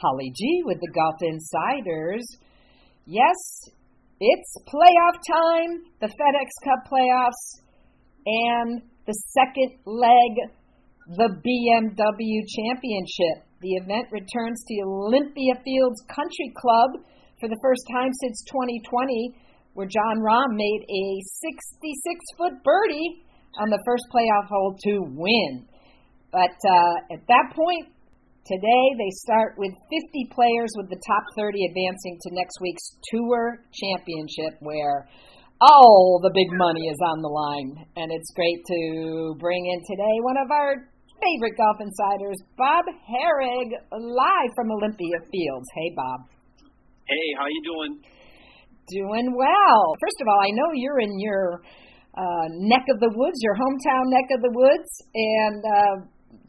Holly G with the Golf Insiders. Yes, it's playoff time, the FedEx Cup playoffs, and the second leg, the BMW Championship. The event returns to Olympia Fields Country Club for the first time since 2020, where Jon Rahm made a 66 foot birdie on the first playoff hole to win. But uh, at that point, today they start with 50 players with the top 30 advancing to next week's Tour Championship, where all the big money is on the line. And it's great to bring in today one of our favorite golf insiders, Bob Harig, live from Olympia Fields. Hey, Bob. Hey, how you doing? Doing well. First of all, I know you're in your uh, neck of the woods, your hometown neck of the woods, and uh,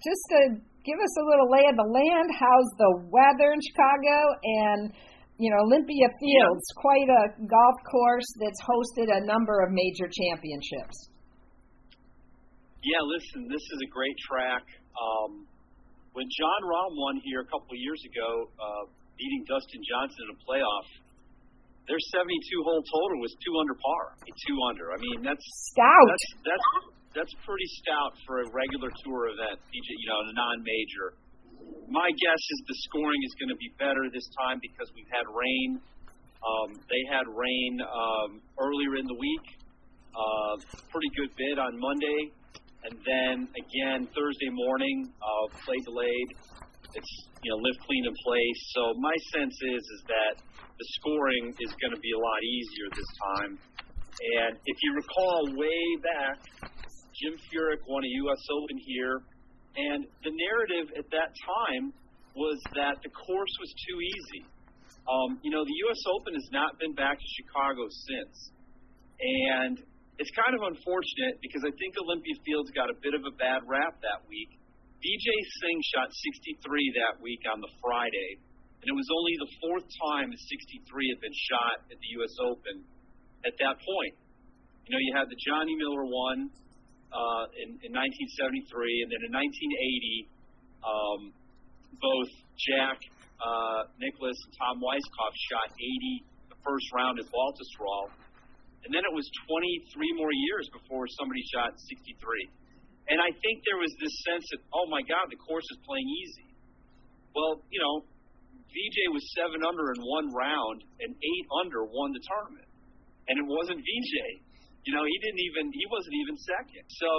just to give us a little lay of the land, how's the weather in Chicago? And, you know, Olympia Fields, quite a golf course that's hosted a number of major championships. Yeah, listen, this is a great track. Um, when Jon Rahm won here a couple of years ago, uh, beating Dustin Johnson in a playoff, their 72 hole total was two under par. Two under. I mean, that's stout. That's that's that's pretty stout for a regular tour event, you know, a non-major. My guess is the scoring is going to be better this time because we've had rain. Um, they had rain um, earlier in the week, uh, pretty good bid on Monday, and then again Thursday morning, uh, play delayed. It's you know lift clean in place. So my sense is is that the scoring is going to be a lot easier this time. And if you recall way back, Jim Furyk won a U.S. Open here, and the narrative at that time was that the course was too easy. Um, you know, the U.S. Open has not been back to Chicago since, and it's kind of unfortunate because I think Olympia Fields got a bit of a bad rap that week. Vijay Singh shot 63 that week on the Friday, and it was only the fourth time a 63 had been shot at the U.S. Open at that point. You know, you had the Johnny Miller one, in, in 1973, and then in 1980, um, both Jack uh, Nicklaus and Tom Weiskopf shot 80 the first round at Baltusrol, and then it was 23 more years before somebody shot 63. And I think there was this sense that, oh my God, the course is playing easy. Well, you know, Vijay was seven under in one round, and eight under won the tournament, and it wasn't Vijay. You know, he didn't even he wasn't even second. So,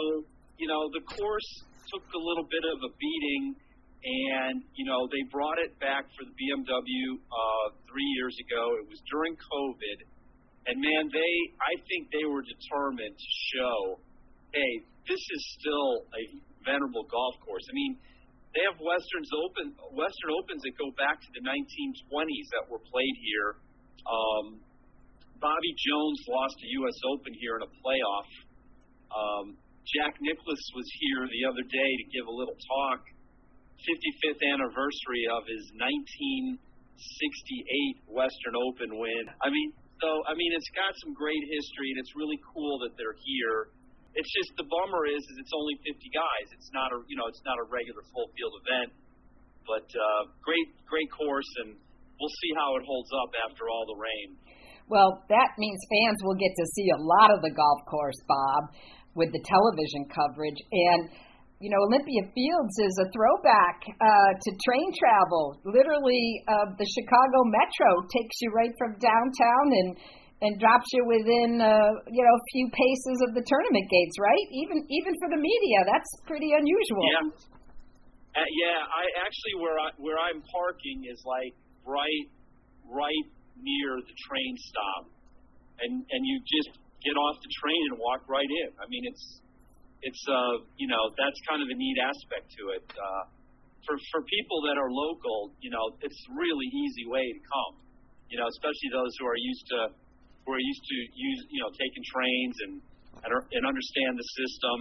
you know, the course took a little bit of a beating and you know they brought it back for the BMW uh, three years ago. It was during COVID, and man, they I think they were determined to show, hey, this is still a venerable golf course. I mean, they have Westerns Open Western Opens that go back to the 1920s that were played here. Um, Bobby Jones lost a U.S. Open here in a playoff. Um, Jack Nicklaus was here the other day to give a little talk. 55th anniversary of his 1968 Western Open win. I mean, so I mean, it's got some great history, and it's really cool that they're here. It's just the bummer is, is it's only 50 guys. It's not a you know, it's not a regular full field event. But uh, great, great course, and we'll see how it holds up after all the rain. Well, that means fans will get to see a lot of the golf course, Bob, with the television coverage. And, you know, Olympia Fields is a throwback uh, to train travel. Literally, uh, the Chicago Metro takes you right from downtown and and drops you within uh, you know a few paces of the tournament gates, right? Even even for the media, that's pretty unusual. Yeah, uh, yeah. I actually where I where I'm parking is like right right near the train stop, and and you just get off the train and walk right in. I mean, it's it's uh you know that's kind of a neat aspect to it. Uh, for for people that are local, you know, it's really easy way to come. You know, especially those who are used to who are used to use you know taking trains and and, and understand the system.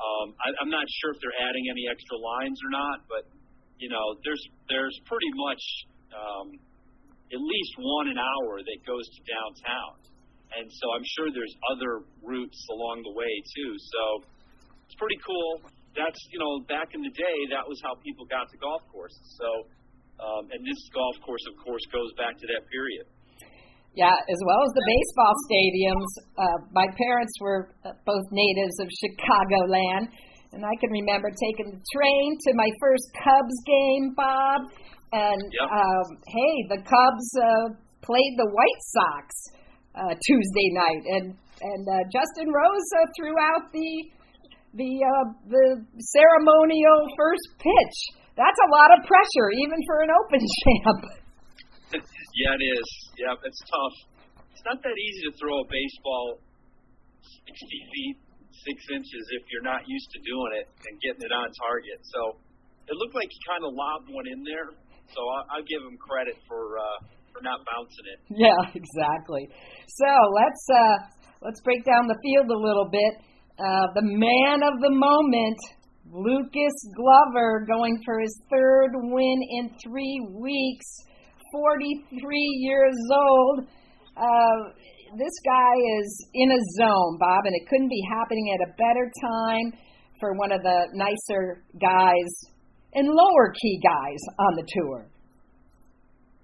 Um, I, I'm not sure if they're adding any extra lines or not, but you know, there's there's pretty much um, at least one an hour that goes to downtown. And so I'm sure there's other routes along the way too. So it's pretty cool. That's, you know, back in the day, that was how people got to golf courses. So Um, and this golf course, of course, goes back to that period. Yeah, as well as the baseball stadiums. Uh, my parents were uh, both natives of Chicagoland, and I can remember taking the train to my first Cubs game, Bob. And Yep. um, hey, the Cubs uh, played the White Sox uh, Tuesday night, and and uh, Justin Rose uh, threw out the the uh, the ceremonial first pitch. That's a lot of pressure, even for an Open champ. yeah, it is. Yeah, it's tough. It's not that easy to throw a baseball 60 feet, six inches if you're not used to doing it and getting it on target. So it looked like he kind of lobbed one in there. So I, I'll give him credit for uh, for not bouncing it. Yeah, exactly. So let's uh, let's break down the field a little bit. Uh, the man of the moment, Lucas Glover, going for his third win in three weeks. 43 years old. Uh, this guy is in a zone, Bob, and it couldn't be happening at a better time for one of the nicer guys and lower key guys on the tour.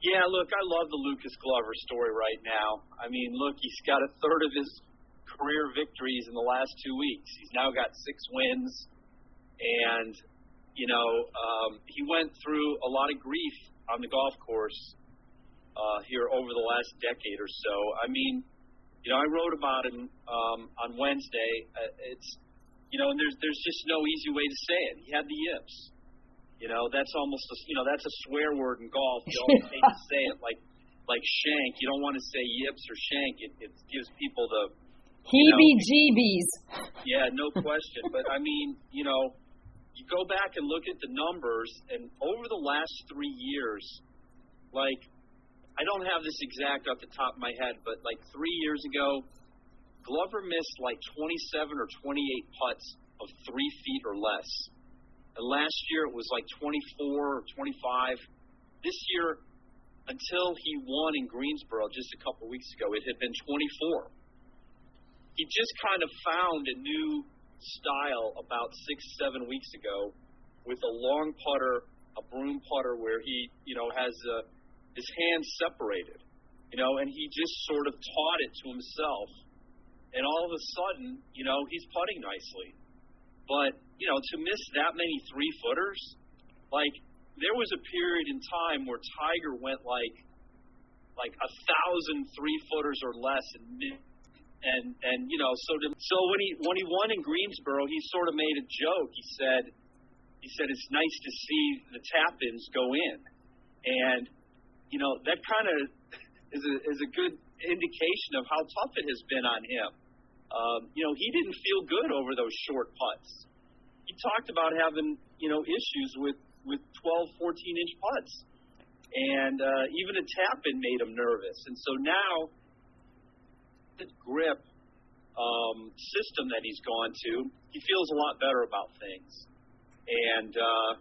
Yeah, look, I love the Lucas Glover story right now. I mean, look, he's got a third of his career victories in the last two weeks. He's now got six wins, and you know, um, he went through a lot of grief on the golf course uh, here over the last decade or so. I mean, you know, I wrote about him um, on Wednesday. Uh, it's, you know, and there's there's just no easy way to say it. He had the yips. You know, that's almost a, you know that's a swear word in golf. You always hate to say it, like like shank. You don't want to say yips or shank. It, it gives people the Heebie-jeebies. yeah, no question. but I mean, you know, you go back and look at the numbers, and over the last three years, like, I don't have this exact off the top of my head, but like three years ago, Glover missed like 27 or 28 putts of three feet or less. Last year it was like 24 or 25. This year, until he won in Greensboro just a couple weeks ago, it had been 24 he just kind of found a new style about six, seven weeks ago with a long putter, a broom putter where he, you know, has uh, his hands separated, you know, and he just sort of taught it to himself. And all of a sudden, you know, he's putting nicely. But, you know, to miss that many three footers, like, there was a period in time where Tiger went like, like a thousand three footers or less and and and you know so to, so when he when he won in Greensboro, he sort of made a joke. He said he said it's nice to see the tap ins go in, and you know that kind of is a is a good indication of how tough it has been on him. Um, you know he didn't feel good over those short putts. He talked about having you know issues with with 12, 14 inch putts, and uh, even a tap in made him nervous. And so now the grip um, system that he's gone to, he feels a lot better about things. And uh,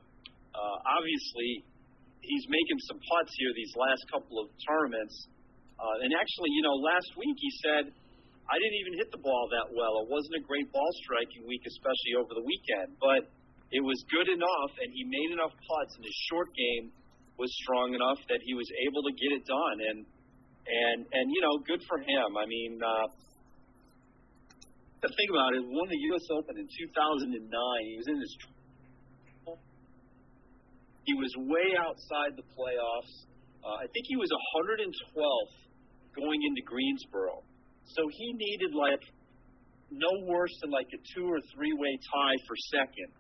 uh, obviously, he's making some putts here these last couple of tournaments. Uh, and actually, you know, last week he said, I didn't even hit the ball that well. It wasn't a great ball striking week, especially over the weekend, but it was good enough, and he made enough putts, and his short game was strong enough that he was able to get it done. And and and you know, good for him. I mean, uh, to think about it, won the U.S. Open in 2009. He was in his. He was way outside the playoffs. Uh, I think he was 112th going into Greensboro, so he needed like no worse than like a two or three way tie for second,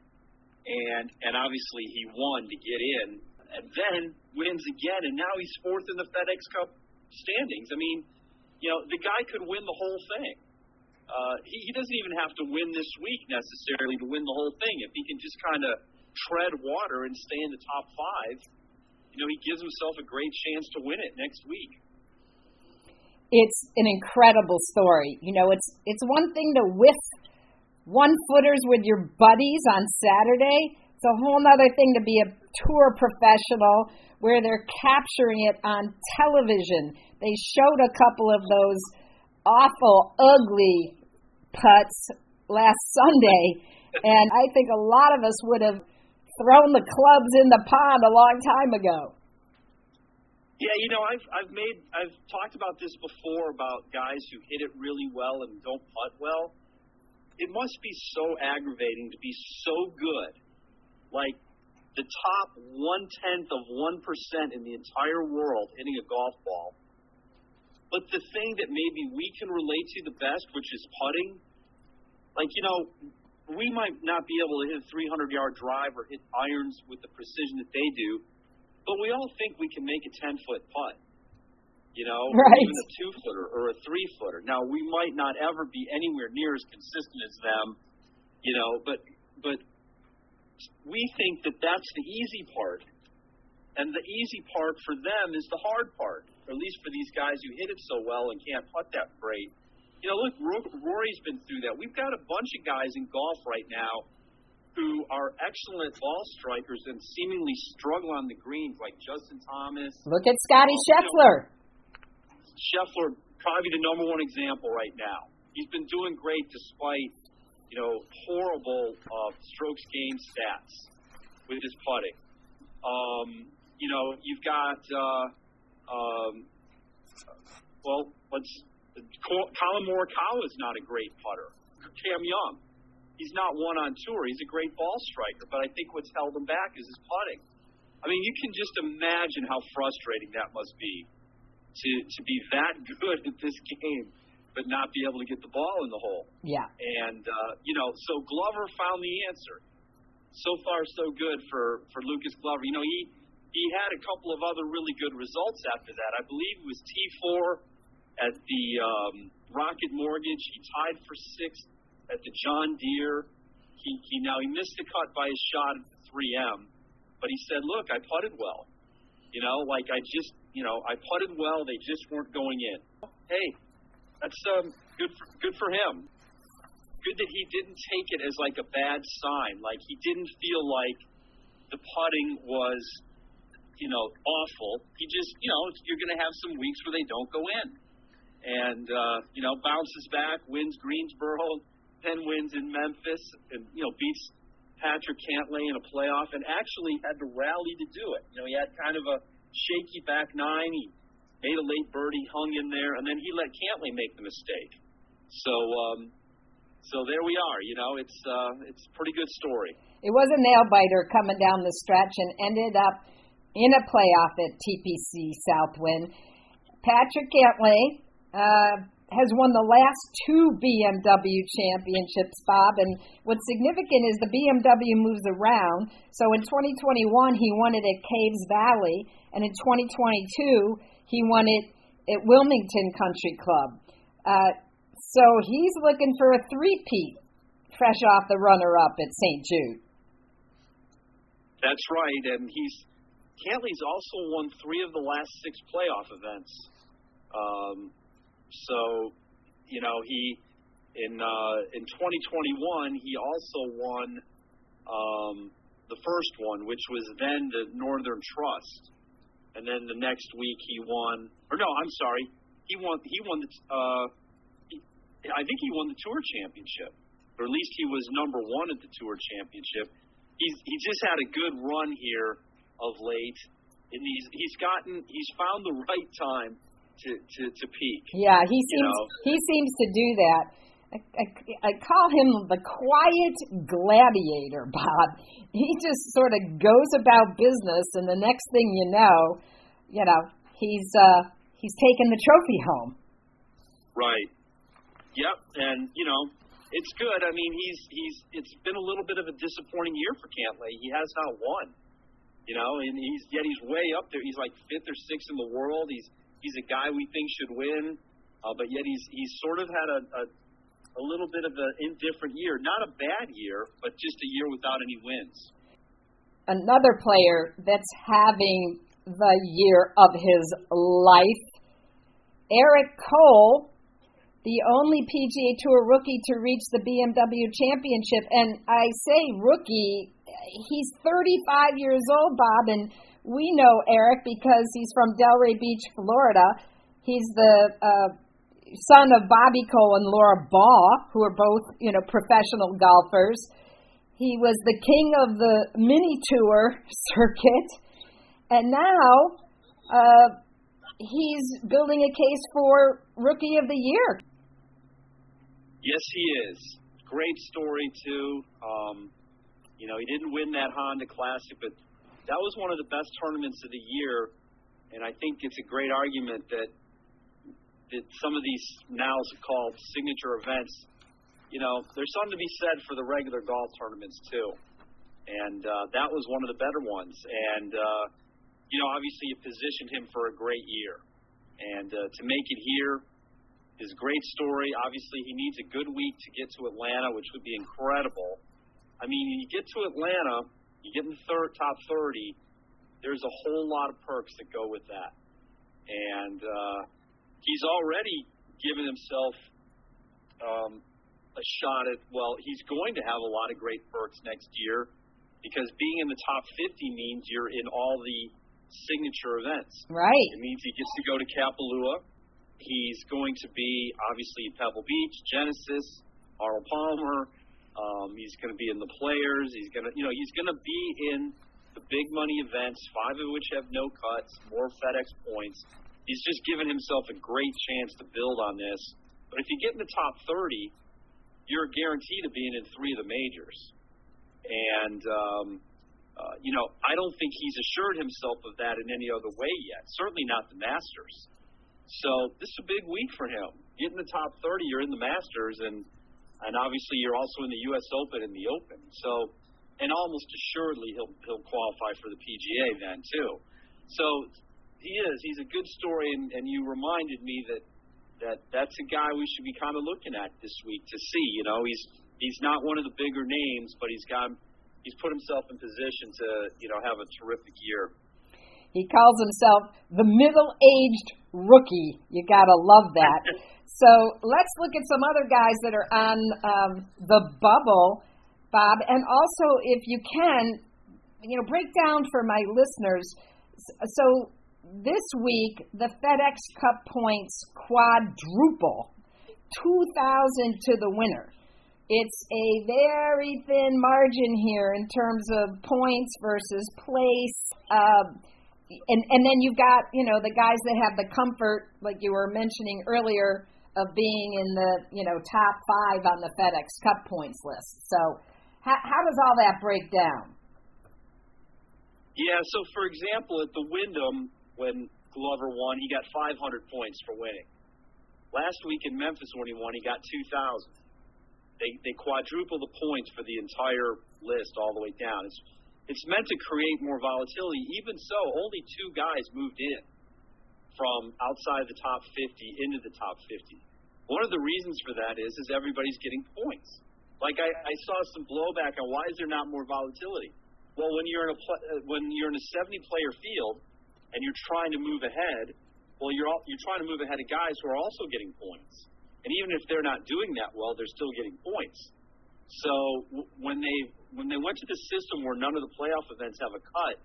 and and obviously he won to get in, and then wins again, and now he's fourth in the FedEx Cup standings. I mean, you know, the guy could win the whole thing. Uh, he, he doesn't even have to win this week necessarily to win the whole thing. If he can just kind of tread water and stay in the top five, you know, he gives himself a great chance to win it next week. It's an incredible story. You know, it's it's one thing to whiff one footers with your buddies on Saturday. It's a whole other thing to be a tour professional where they're capturing it on television. They showed a couple of those awful, ugly putts last Sunday, and I think a lot of us would have thrown the clubs in the pond a long time ago. Yeah, you know, I've I've made I've talked about this before about guys who hit it really well and don't putt well. It must be so aggravating to be so good, like the top one tenth of one percent in the entire world hitting a golf ball. But the thing that maybe we can relate to the best, which is putting, like you know, we might not be able to hit a 300 yard drive or hit irons with the precision that they do but we all think we can make a 10 foot putt, you know, right. even a two footer or a three footer. Now, we might not ever be anywhere near as consistent as them, you know, but, but we think that that's the easy part. And the easy part for them is the hard part, or at least for these guys who hit it so well and can't putt that great. You know, look, Rory's been through that. We've got a bunch of guys in golf right now who are excellent ball strikers and seemingly struggle on the greens, like Justin Thomas. Look at Scottie Scheffler. Scheffler, probably the number one example right now. He's been doing great despite, you know, horrible uh, strokes gained stats with his putting. Um, you know, you've got, uh, um, well, let's. Collin Morikawa is not a great putter. Cam Young, he's not one on tour. He's a great ball striker, but I think what's held him back is his putting. I mean, you can just imagine how frustrating that must be to to be that good at this game, but not be able to get the ball in the hole. Yeah. And uh, you know, so Glover found the answer. So far, so good for for Lucas Glover. You know, he he had a couple of other really good results after that. I believe it was T4 at the um, Rocket Mortgage. He tied for sixth at the John Deere. He, he now he missed the cut by his shot at the 3M, but he said, "Look, I putted well. You know, like I just, you know, I putted well. They just weren't going in. Hey, that's um, good. For, good for him. Good that he didn't take it as like a bad sign. Like he didn't feel like the putting was, you know, awful. He just, you know, you're going to have some weeks where they don't go in, and uh, you know, bounces back, wins Greensboro 10 wins in Memphis and, you know, beats Patrick Cantlay in a playoff and actually had to rally to do it. You know, he had kind of a shaky back nine. He made a late birdie, hung in there, and then he let Cantlay make the mistake. So, um, so there we are. You know, it's uh, it's a pretty good story. It was a nail biter coming down the stretch and ended up in a playoff at TPC Southwind. Patrick Cantlay uh, has won the last two BMW championships, Bob. And what's significant is the BMW moves around. So in 2021, he won it at Caves Valley, and in 2022, he won it at Wilmington Country Club. Uh, so he's looking for a three-peat, fresh off the runner-up at St. Jude. That's right, and he's Cantlay's also won three of the last six playoff events. Um, so, you know, he in uh, in 2021 he also won um, the first one, which was then the Northern Trust, and then the next week he won. Or no, I'm sorry, he won. He won the. Uh, he, I think he won the Tour Championship, or at least he was number one at the Tour Championship. He's he just had a good run here of late, and he's he's gotten he's found the right time to, to, to peak. Yeah, he seems know? he seems to do that. I, I, I call him the quiet gladiator, Bob. He just sort of goes about business, and the next thing you know, you know, he's uh, he's taking the trophy home. Right. Yep, and you know, it's good. I mean, he's he's it's been a little bit of a disappointing year for Cantlay. He has not won. You know, and he's yet he's way up there. He's like fifth or sixth in the world. He's He's a guy we think should win, uh, but yet he's he's sort of had a, a a little bit of an indifferent year. Not a bad year, but just a year without any wins. Another player that's having the year of his life, Eric Cole, the only PGA Tour rookie to reach the BMW Championship. And I say rookie, he's 35 years old, Bob, and we know Eric because he's from Delray Beach, Florida. He's the uh, son of Bobby Cole and Laura Baugh, who are both, you know, professional golfers. He was the king of the mini tour circuit, and now uh, he's building a case for Rookie of the Year. Yes, he is. Great story too. Um, you know, he didn't win that Honda Classic, but that was one of the best tournaments of the year. And I think it's a great argument that that some of these now called signature events, you know, there's something to be said for the regular golf tournaments too. And uh, that was one of the better ones. And uh, you know, obviously you positioned him for a great year. And uh, to make it here is a great story. Obviously, he needs a good week to get to Atlanta, which would be incredible. I mean, you get to Atlanta, you get in the third top 30. There's a whole lot of perks that go with that, and uh, he's already given himself um, a shot at. Well, he's going to have a lot of great perks next year because being in the top 50 means you're in all the signature events. Right. It means he gets to go to Kapalua. He's going to be obviously in Pebble Beach, Genesis, Arnold Palmer. Um, he's going to be in the players. He's going to, you know, he's going to be in the big money events, five of which have no cuts, more FedEx points. He's just given himself a great chance to build on this. But if you get in the top 30, you're guaranteed of being in three of the majors. And, um, uh, you know, I don't think he's assured himself of that in any other way yet. Certainly not the Masters. So this is a big week for him. Get in the top 30, you're in the Masters, and and obviously you're also in the U.S. Open and the Open. So, and almost assuredly he'll he'll qualify for the PGA then too. So he is. He's a good story, and, and you reminded me that that that's a guy we should be kind of looking at this week to see. You know, he's he's not one of the bigger names, but he's got he's put himself in position to you know have a terrific year. He calls himself the middle-aged rookie. You gotta love that. So let's look at some other guys that are on um, the bubble, Bob, and also if you can, you know, break down for my listeners. So this week the FedEx Cup points quadruple, two thousand to the winner. It's a very thin margin here in terms of points versus place. Uh, and and then you've got you know the guys that have the comfort, like you were mentioning earlier, of being in the you know top five on the FedEx Cup points list. So how, how does all that break down? Yeah, so for example, at the Wyndham when Glover won, he got 500 points for winning. Last week in Memphis when he won, he got 2,000. They they quadruple the points for the entire list all the way down. It's it's meant to create more volatility. Even so, only two guys moved in from outside the top 50 into the top 50. One of the reasons for that is is everybody's getting points. Like I, I saw some blowback on why is there not more volatility? Well, when you're in a uh, when you're in a 70 player field and you're trying to move ahead, well you're all, you're trying to move ahead of guys who are also getting points. And even if they're not doing that well, they're still getting points. So when they when they went to the system where none of the playoff events have a cut,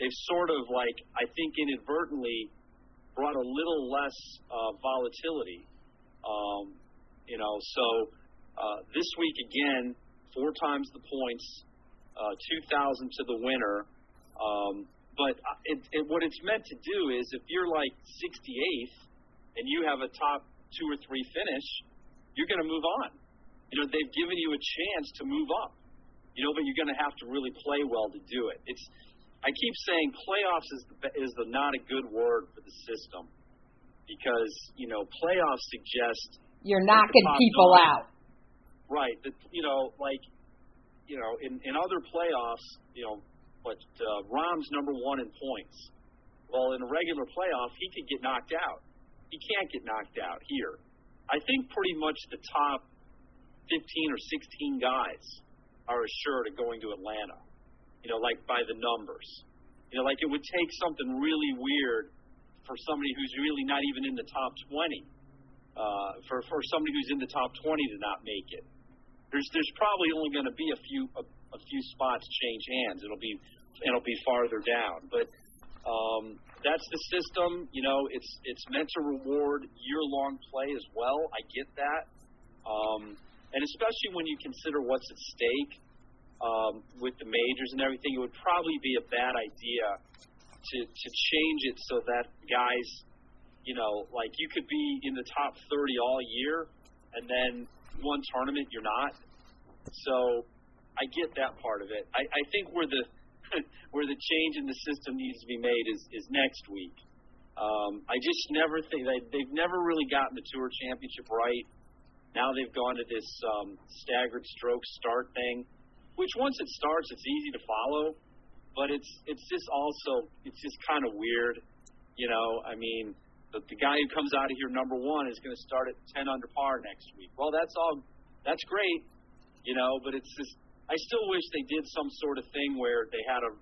they've sort of like I think inadvertently brought a little less uh, volatility. Um, you know, so uh, this week again, four times the points, uh, 2,000 to the winner. Um, but it, it, what it's meant to do is if you're like 68th and you have a top two or three finish, you're going to move on. You know, they've given you a chance to move up. You know, but you're going to have to really play well to do it. It's I keep saying playoffs is the, is the not a good word for the system because you know playoffs suggest you're knocking people out. Right. That you know, like you know, in in other playoffs, you know, but uh, Rahm's number one in points. Well, in a regular playoff, he could get knocked out. He can't get knocked out here. I think pretty much the top 15 or 16 guys are assured of going to Atlanta you know, like by the numbers. You know, like it would take something really weird for somebody who's really not even in the top 20, uh, for for somebody who's in the top 20 to not make it. There's there's probably only going to be a few a, a few spots change hands. It'll be it'll be farther down, but um, that's the system. You know, it's it's meant to reward year long play as well. I get that, um, and especially when you consider what's at stake um, with the majors and everything, it would probably be a bad idea to to change it so that guys you know, like you could be in the top 30 all year, and then one tournament you're not. So I get that part of it. I, I think where the where the change in the system needs to be made is is next week. Um, I just never think they, they've never really gotten the tour championship right. Now they've gone to this um, staggered stroke start thing, which once it starts, it's easy to follow, but it's it's just also it's just kind of weird, you know. I mean, the, the guy who comes out of here number one is going to start at 10 under par next week. Well, that's all. That's great, you know, but it's just I still wish they did some sort of thing where they had a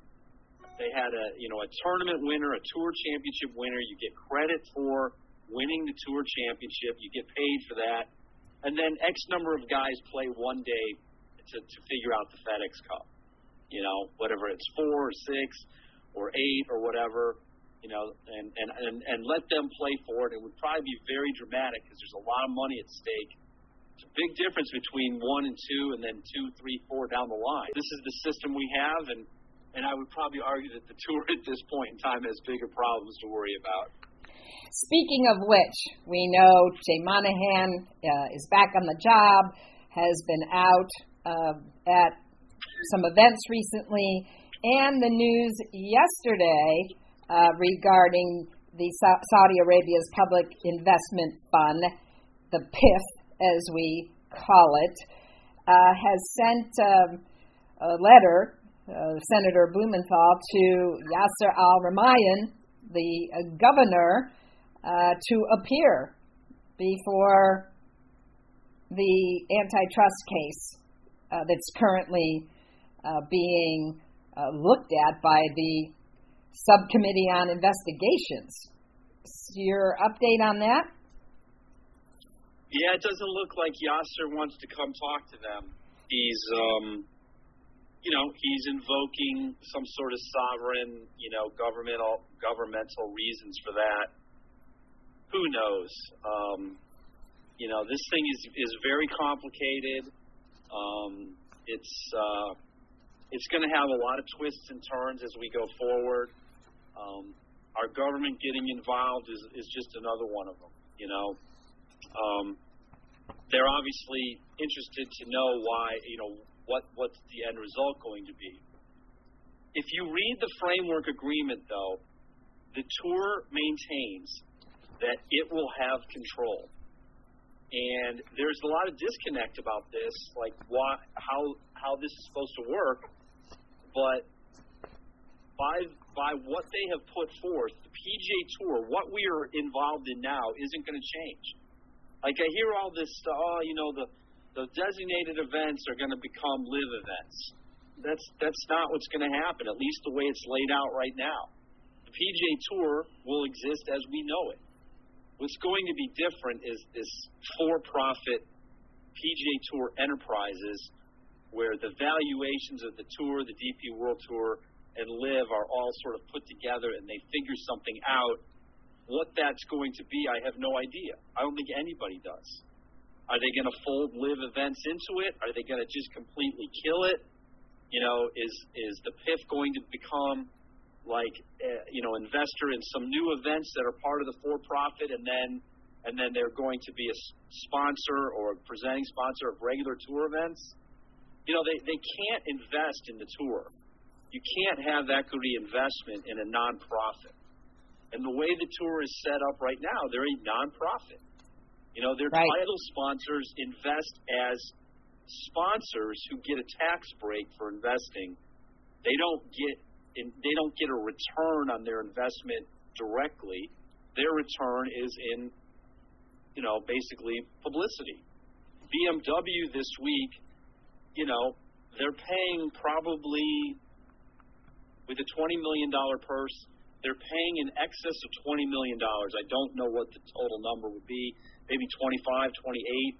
they had a you know a tournament winner, a tour championship winner. You get credit for winning the tour championship. You get paid for that, and then X number of guys play one day to to figure out the FedEx Cup. You know, whatever it's four or six or eight or whatever you know, and, and, and, and let them play for it. It would probably be very dramatic because there's a lot of money at stake. It's a big difference between one and two and then two, three, four down the line. This is the system we have, and, and I would probably argue that the tour at this point in time has bigger problems to worry about. Speaking of which, we know Jay Monahan uh, is back on the job, has been out uh, at some events recently, and the news yesterday uh, regarding the Sa- Saudi Arabia's Public Investment Fund, the PIF as we call it, uh, has sent um, a letter, uh, Senator Blumenthal, to Yasser Al Rumayyan, the uh, governor, uh, to appear before the antitrust case uh, that's currently being looked at by the Subcommittee on Investigations. Your update on that? Yeah, it doesn't look like Yasser wants to come talk to them. He's, um, you know, he's invoking some sort of sovereign, you know, governmental governmental reasons for that. Who knows? Um, you know, this thing is is very complicated. Um, it's uh, it's going to have a lot of twists and turns as we go forward. Um, our government getting involved is, is just another one of them. You know, um, they're obviously interested to know why. You know, what what's the end result going to be? If you read the framework agreement, though, the tour maintains that it will have control. And there's a lot of disconnect about this, like why, how how this is supposed to work but by by what they have put forth, the PGA Tour, what we are involved in now, isn't going to change. Like I hear all this, oh, you know, the the designated events are going to become LIV events. That's that's not what's going to happen. At least the way it's laid out right now. The PGA Tour will exist as we know it. What's going to be different is this for-profit PGA Tour enterprises where the valuations of the tour, the DP World Tour, and LIV are all sort of put together and they figure something out. What that's going to be, I have no idea. I don't think anybody does. Are they going to fold LIV events into it? Are they going to just completely kill it? You know, is is the PIF going to become like uh, you know investor in some new events that are part of the for-profit, and then and then they're going to be a sponsor or a presenting sponsor of regular tour events? you know, they, they can't invest in the tour. You can't have equity investment in a nonprofit. And the way the tour is set up right now, they're a nonprofit. You know, their right. title sponsors invest as sponsors who get a tax break for investing. They don't get in, they don't get a return on their investment directly. Their return is in, you know, basically publicity. BMW this week you know, they're paying probably with a $20 million purse, they're paying in excess of $20 million. I don't know what the total number would be, maybe 25, 28.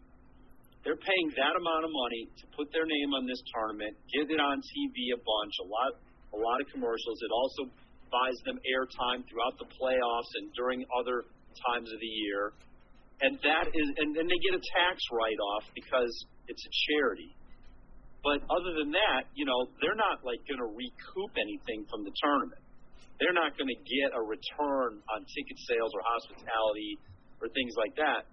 They're paying that amount of money to put their name on this tournament, get it on TV a bunch, a lot, a lot of commercials. It also buys them airtime throughout the playoffs and during other times of the year. And that is, and then they get a tax write off because it's a charity. But other than that, you know, they're not like going to recoup anything from the tournament. they're not going to get a return on ticket sales or hospitality or things like that.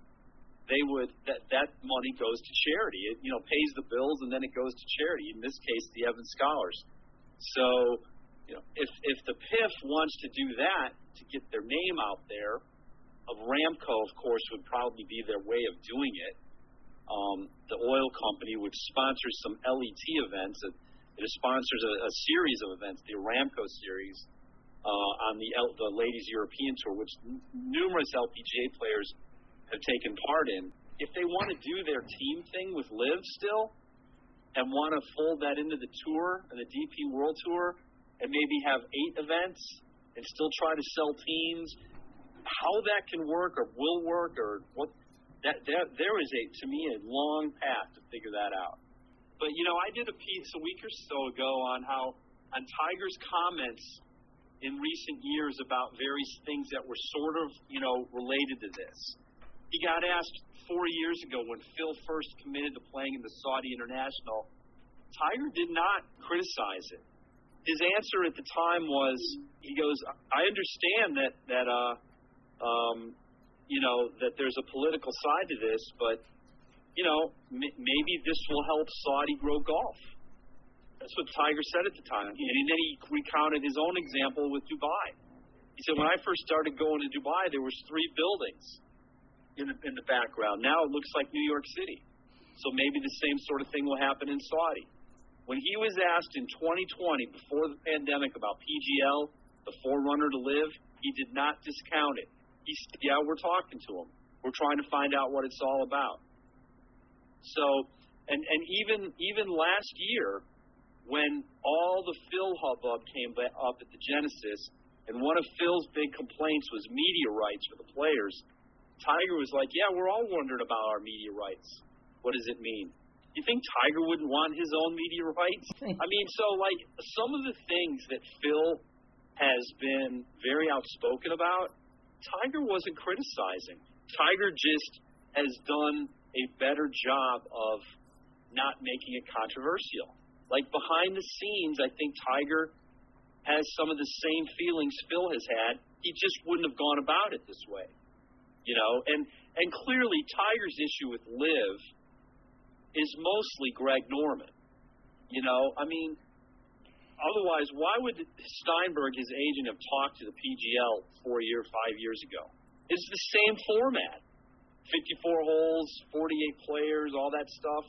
They would that that money goes to charity. It you know pays the bills and then it goes to charity. In this case, the Evans Scholars. So you know if if the PIF wants to do that to get their name out there, Aramco, of course, would probably be their way of doing it. Um, the oil company, which sponsors some LET events, it, it sponsors a, a series of events, the Aramco series, uh, on the L- the Ladies European Tour, which n- numerous LPGA players have taken part in. If they want to do their team thing with LIV still, and want to fold that into the tour and the DP World Tour, and maybe have eight events and still try to sell teams, how that can work or will work or what that, that there is a to me a long path to figure that out. But you know, I did a piece a week or so ago on how on Tiger's comments in recent years about various things that were sort of you know related to this. He got asked four years ago when Phil first committed to playing in the Saudi International. Tiger did not criticize it. His answer at the time was, he goes, "I understand that that uh, um, you know that there's a political side to this, but you know m- maybe this will help Saudi grow golf." That's what Tiger said at the time, and then he recounted his own example with Dubai. He said, "When I first started going to Dubai, there was three buildings in the, in the background. Now it looks like New York City. So maybe the same sort of thing will happen in Saudi. When he was asked in 2020, before the pandemic, about PGL, the forerunner to LIV, he did not discount it. He said, "Yeah, we're talking to him. We're trying to find out what it's all about." So, and and even even last year, when all the Phil hubbub came up at the Genesis, and one of Phil's big complaints was media rights for the players, Tiger was like, "Yeah, we're all wondering about our media rights. What does it mean?" You think Tiger wouldn't want his own media rights? I mean, so like some of the things that Phil has been very outspoken about, Tiger wasn't criticizing. Tiger just has done a better job of not making it controversial. Like behind the scenes, I think Tiger has some of the same feelings Phil has had. He just wouldn't have gone about it this way. You know, and and clearly Tiger's issue with LIV is mostly Greg Norman. You know, I mean, otherwise, why would Steinberg, his agent, have talked to the PGL four year, five years ago? It's the same format: 54 holes, 48 players, all that stuff.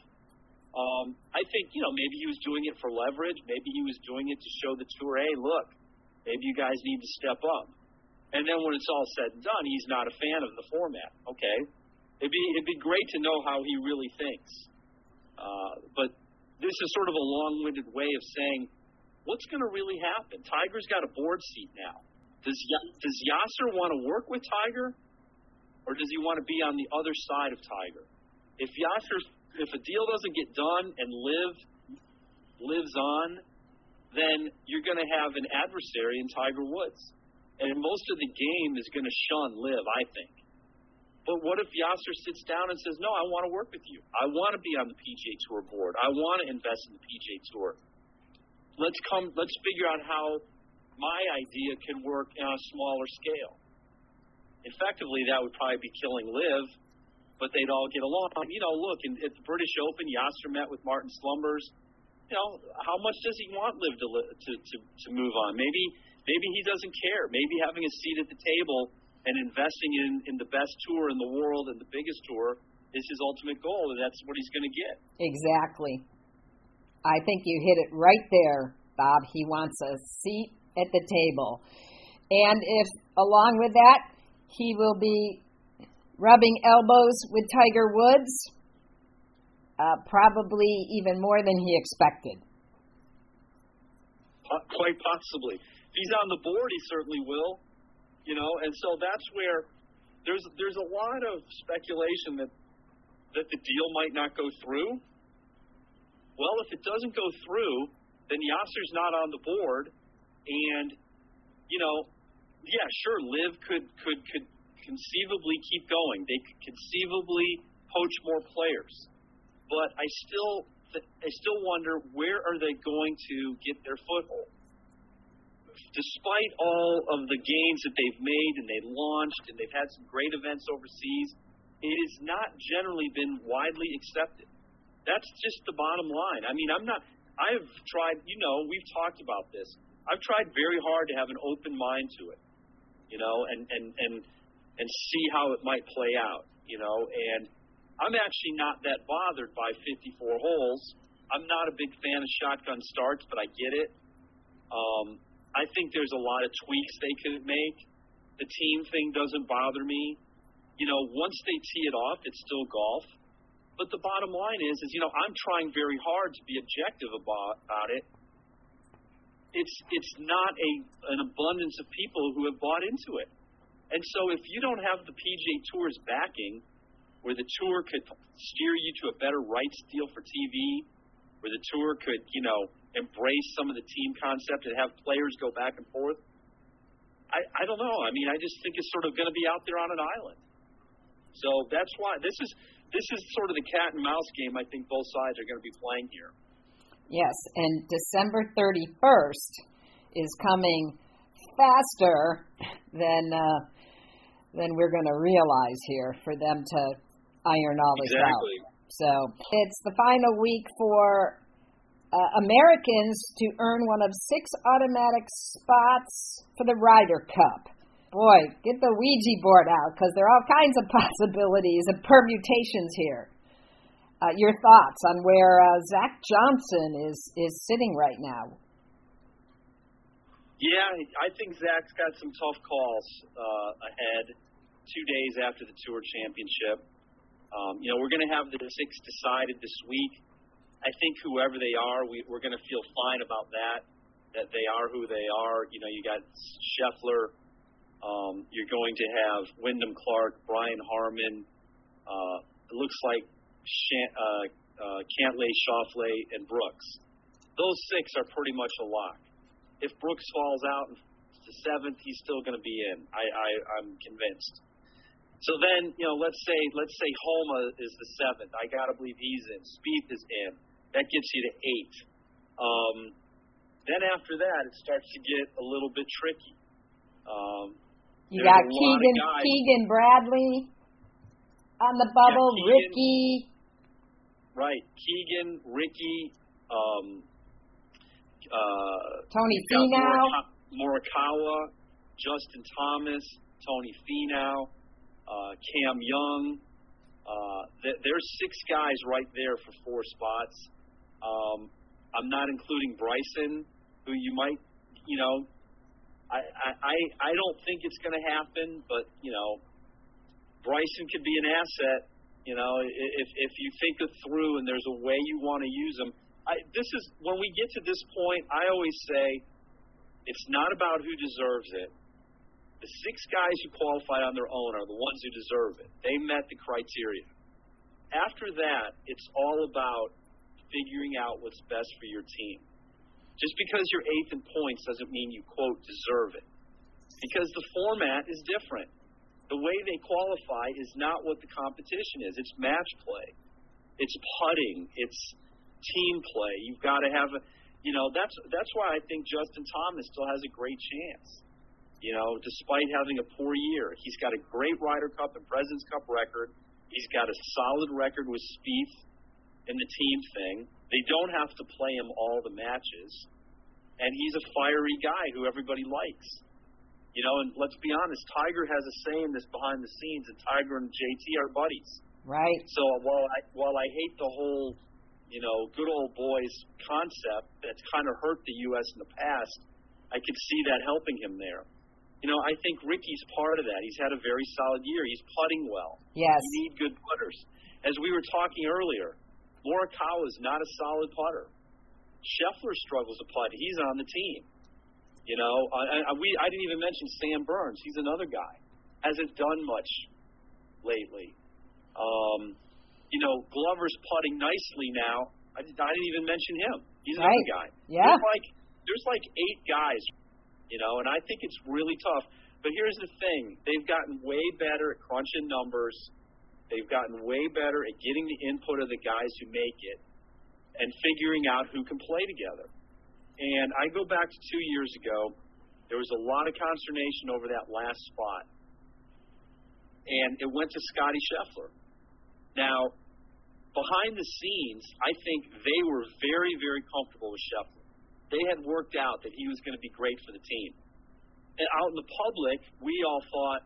Um, I think you know maybe he was doing it for leverage. Maybe he was doing it to show the tour, hey, look, maybe you guys need to step up. And then when it's all said and done, he's not a fan of the format. Okay, it'd be it'd be great to know how he really thinks. Uh, but this is sort of a long-winded way of saying what's going to really happen. Tiger's got a board seat now. Does does Yasser want to work with Tiger, or does he want to be on the other side of Tiger? If Yasser, if a deal doesn't get done and LIV lives on, then you're going to have an adversary in Tiger Woods, and most of the game is going to shun LIV, I think. But what if Yasser sits down and says, "No, I want to work with you. I want to be on the PGA Tour board. I want to invest in the PGA Tour. Let's come. Let's figure out how my idea can work on a smaller scale." Effectively, that would probably be killing LIV, but they'd all get along. You know, look, in, at the British Open, Yasser met with Martin Slumbers. You know, how much does he want LIV to to to, to move on? Maybe maybe he doesn't care. Maybe having a seat at the table and investing in, in the best tour in the world and the biggest tour is his ultimate goal, and that's what he's going to get. Exactly. I think you hit it right there, Bob. He wants a seat at the table. And if, along with that, he will be rubbing elbows with Tiger Woods, uh, probably even more than he expected. Quite possibly. He's on the board, he certainly will you know, and so that's where there's there's a lot of speculation that that the deal might not go through. Well, if it doesn't go through, then Yasser's not on the board, and you know, yeah, sure, LIV could could could conceivably keep going. They could conceivably poach more players, but I still I still wonder where are they going to get their foothold. Despite all of the gains that they've made and they've launched and they've had some great events overseas, it has not generally been widely accepted. That's just the bottom line. I mean, I'm not. I've tried. You know, we've talked about this. I've tried very hard to have an open mind to it. You know, and and and and see how it might play out. You know, and I'm actually not that bothered by 54 holes. I'm not a big fan of shotgun starts, but I get it. Um, I think there's a lot of tweaks they could make. The team thing doesn't bother me. You know, once they tee it off, it's still golf. But the bottom line is, is you know, I'm trying very hard to be objective about, about it. It's it's not a an abundance of people who have bought into it, and so if you don't have the PGA Tour's backing, where the tour could steer you to a better rights deal for TV, where the tour could you know embrace some of the team concept and have players go back and forth. I, I don't know. I mean, I just think it's sort of going to be out there on an island. So that's why this is this is sort of the cat and mouse game I think both sides are going to be playing here. Yes, and December 31st is coming faster than uh, than we're going to realize here for them to iron all this exactly. out. So it's the final week for uh, Americans to earn one of six automatic spots for the Ryder Cup boy, get the Ouija board out because there are all kinds of possibilities and permutations here. Uh, your thoughts on where uh, Zach Johnson is is sitting right now? Yeah, I think Zach's got some tough calls uh, ahead. Two days after the Tour Championship, um, you know, we're going to have the six decided this week. I think whoever they are, we, we're going to feel fine about that. That they are who they are. You know, you got Scheffler, um, you're going to have Wyndham Clark, Brian Harman. Uh, it looks like Shan- uh, uh, Cantlay, Schauffele, and Brooks. Those six are pretty much a lock. If Brooks falls out the seventh, he's still going to be in. I, I, I'm convinced. So then, you know, let's say let's say Homa is the seventh. I got to believe he's in. Spieth is in. That gets you to eight. Um, then after that, it starts to get a little bit tricky. Um, you got Keegan Keegan Bradley on the bubble, yeah, Keegan, Rickie. Right, Keegan, Rickie, um, uh, Tony Finau, Morikawa, Justin Thomas, Tony Finau, uh, Cam Young. Uh, th- there's six guys right there for four spots. Um, I'm not including Bryson, who you might, you know, I, I, I don't think it's going to happen, but you know, Bryson could be an asset. You know, if if you think it through and there's a way you want to use them. I, this is when we get to this point. I always say, it's not about who deserves it. The six guys who qualify on their own are the ones who deserve it. They met the criteria. After that, it's all about figuring out what's best for your team. Just because you're eighth in points doesn't mean you, quote, deserve it. Because the format is different. The way they qualify is not what the competition is. It's match play, it's putting, it's team play. You've got to have a, you know, that's that's why I think Justin Thomas still has a great chance. You know, despite having a poor year, he's got a great Ryder Cup and Presidents Cup record. He's got a solid record with Spieth in the team thing. They don't have to play him all the matches. And he's a fiery guy who everybody likes. You know, and let's be honest, Tiger has a saying this behind the scenes, and Tiger and JT are buddies. Right. So while I while I hate the whole, you know, good old boys concept that's kind of hurt the U.S. in the past, I could see that helping him there. You know, I think Rickie's part of that. He's had a very solid year. He's putting well. Yes. You need good putters. As we were talking earlier, Morikawa is not a solid putter. Scheffler struggles to putt. He's on the team. You know, I, I, we I didn't even mention Sam Burns. He's another guy. Hasn't done much lately. Um, you know, Glover's putting nicely now. I, I didn't even mention him. He's another right. guy. Yeah. There's like there's like eight guys. You know, and I think it's really tough. But here's the thing: they've gotten way better at crunching numbers They've gotten way better at getting the input of the guys who make it and figuring out who can play together. And I go back to two years ago. There was a lot of consternation over that last spot. And it went to Scottie Scheffler. Now, behind the scenes, I think they were very, very comfortable with Scheffler. They had worked out that he was going to be great for the team. And out in the public, we all thought,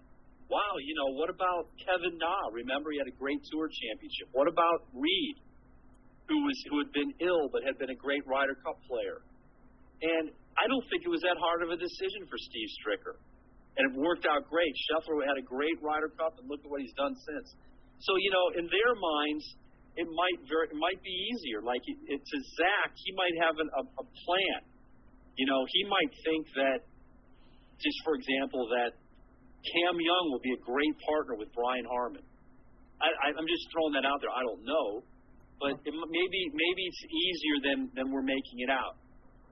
wow, you know, what about Kevin Na? Remember, he had a great tour championship. What about Reed, who was who had been ill but had been a great Ryder Cup player? And I don't think it was that hard of a decision for Steve Stricker. And it worked out great. Scheffler had a great Ryder Cup, and look at what he's done since. So, you know, in their minds, it might very, it might be easier. Like it, it, to Zach, he might have an, a, a plan. You know, he might think that, just for example, that Cam Young will be a great partner with Brian Harman. I, I'm just throwing that out there. I don't know, but it, maybe maybe it's easier than than we're making it out.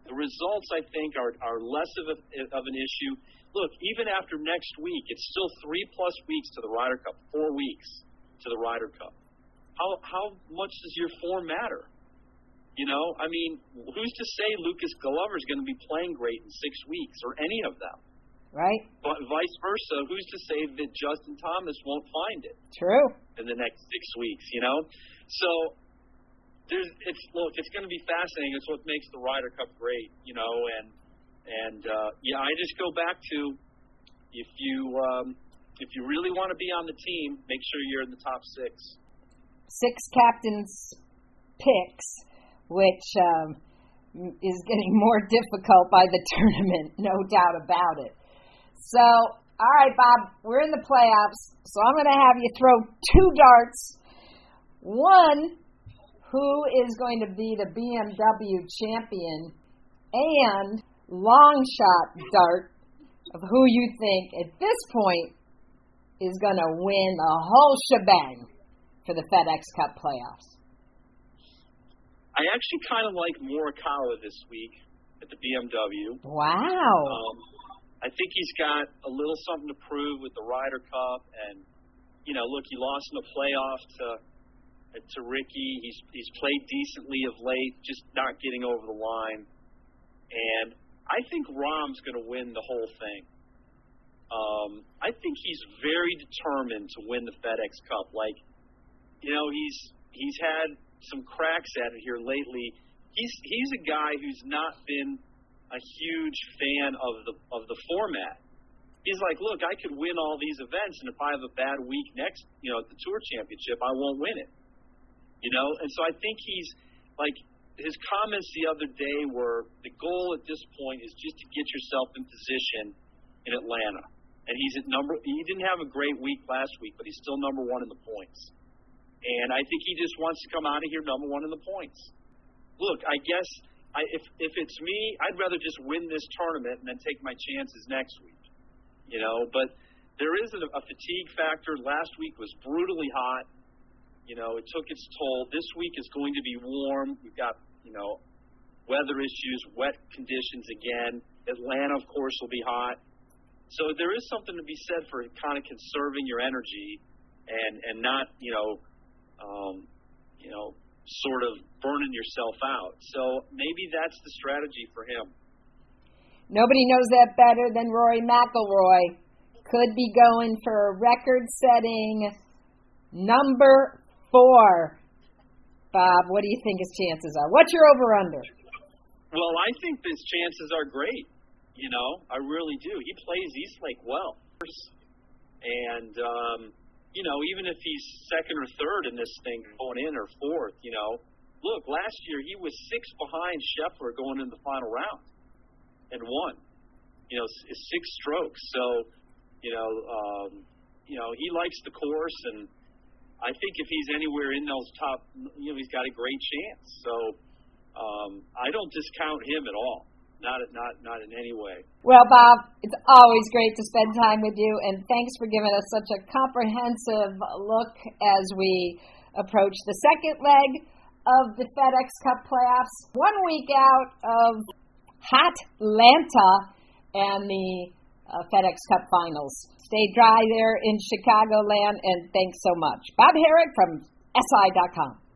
The results, I think, are are less of a, of an issue. Look, even after next week, it's still three plus weeks to the Ryder Cup, four weeks to the Ryder Cup. How how much does your form matter? You know, I mean, who's to say Lucas Glover is going to be playing great in six weeks or any of them? Right? But vice versa, who's to say that Justin Thomas won't find it? True. In the next six weeks, you know. So there's it's look, it's going to be fascinating. It's what makes the Ryder Cup great, you know. And and uh, yeah, I just go back to if you um, if you really want to be on the team, make sure you're in the top six. Six captains picks, which. Um, is getting more difficult by the tournament, no doubt about it. So, all right, Bob, we're in the playoffs, so I'm going to have you throw two darts. One, who is going to be the BMW champion, and long shot dart of who you think at this point is going to win the whole shebang for the FedEx Cup playoffs. I actually kind of like Morikawa this week at the BMW. Wow. Um, I think he's got a little something to prove with the Ryder Cup, and you know, look, he lost in the playoff to to Rickie. He's he's played decently of late, just not getting over the line. And I think Rahm's going to win the whole thing. Um, I think he's very determined to win the FedEx Cup. Like, you know, he's he's had some cracks at it here lately. He's he's a guy who's not been a huge fan of the of the format. He's like, look, I could win all these events, and if I have a bad week next, you know, at the tour championship, I won't win it. You know, and so I think he's like his comments the other day were the goal at this point is just to get yourself in position in Atlanta. And he's at number. He didn't have a great week last week, but he's still number one in the points. And I think he just wants to come out of here number one in the points. Look, I guess I, if if it's me, I'd rather just win this tournament and then take my chances next week. You know, but there is a, a fatigue factor. Last week was brutally hot. You know, it took its toll. This week is going to be warm. We've got you know weather issues, wet conditions again. Atlanta, of course, will be hot. So there is something to be said for kind of conserving your energy and and not you know um, you know sort of burning yourself out. So maybe that's the strategy for him. Nobody knows that better than Rory McIlroy. Could be going for a record-setting number four. Bob, what do you think his chances are? What's your over/under? Well, I think his chances are great. You know, I really do. He plays East Lake well, and um, you know, even if he's second or third in this thing going in or fourth, you know, look, last year he was six behind Scheffler going into the final round and won. You know, six strokes. So, you know, um, you know, he likes the course, and I think if he's anywhere in those top, you know, he's got a great chance. So, um, I don't discount him at all. Not, not, not in any way. Well, Bob, it's always great to spend time with you, and thanks for giving us such a comprehensive look as we approach the second leg of the FedEx Cup playoffs. One week out of hot Atlanta and the uh, FedEx Cup finals. Stay dry there in Chicagoland, and thanks so much. Bob Harig from SI.com.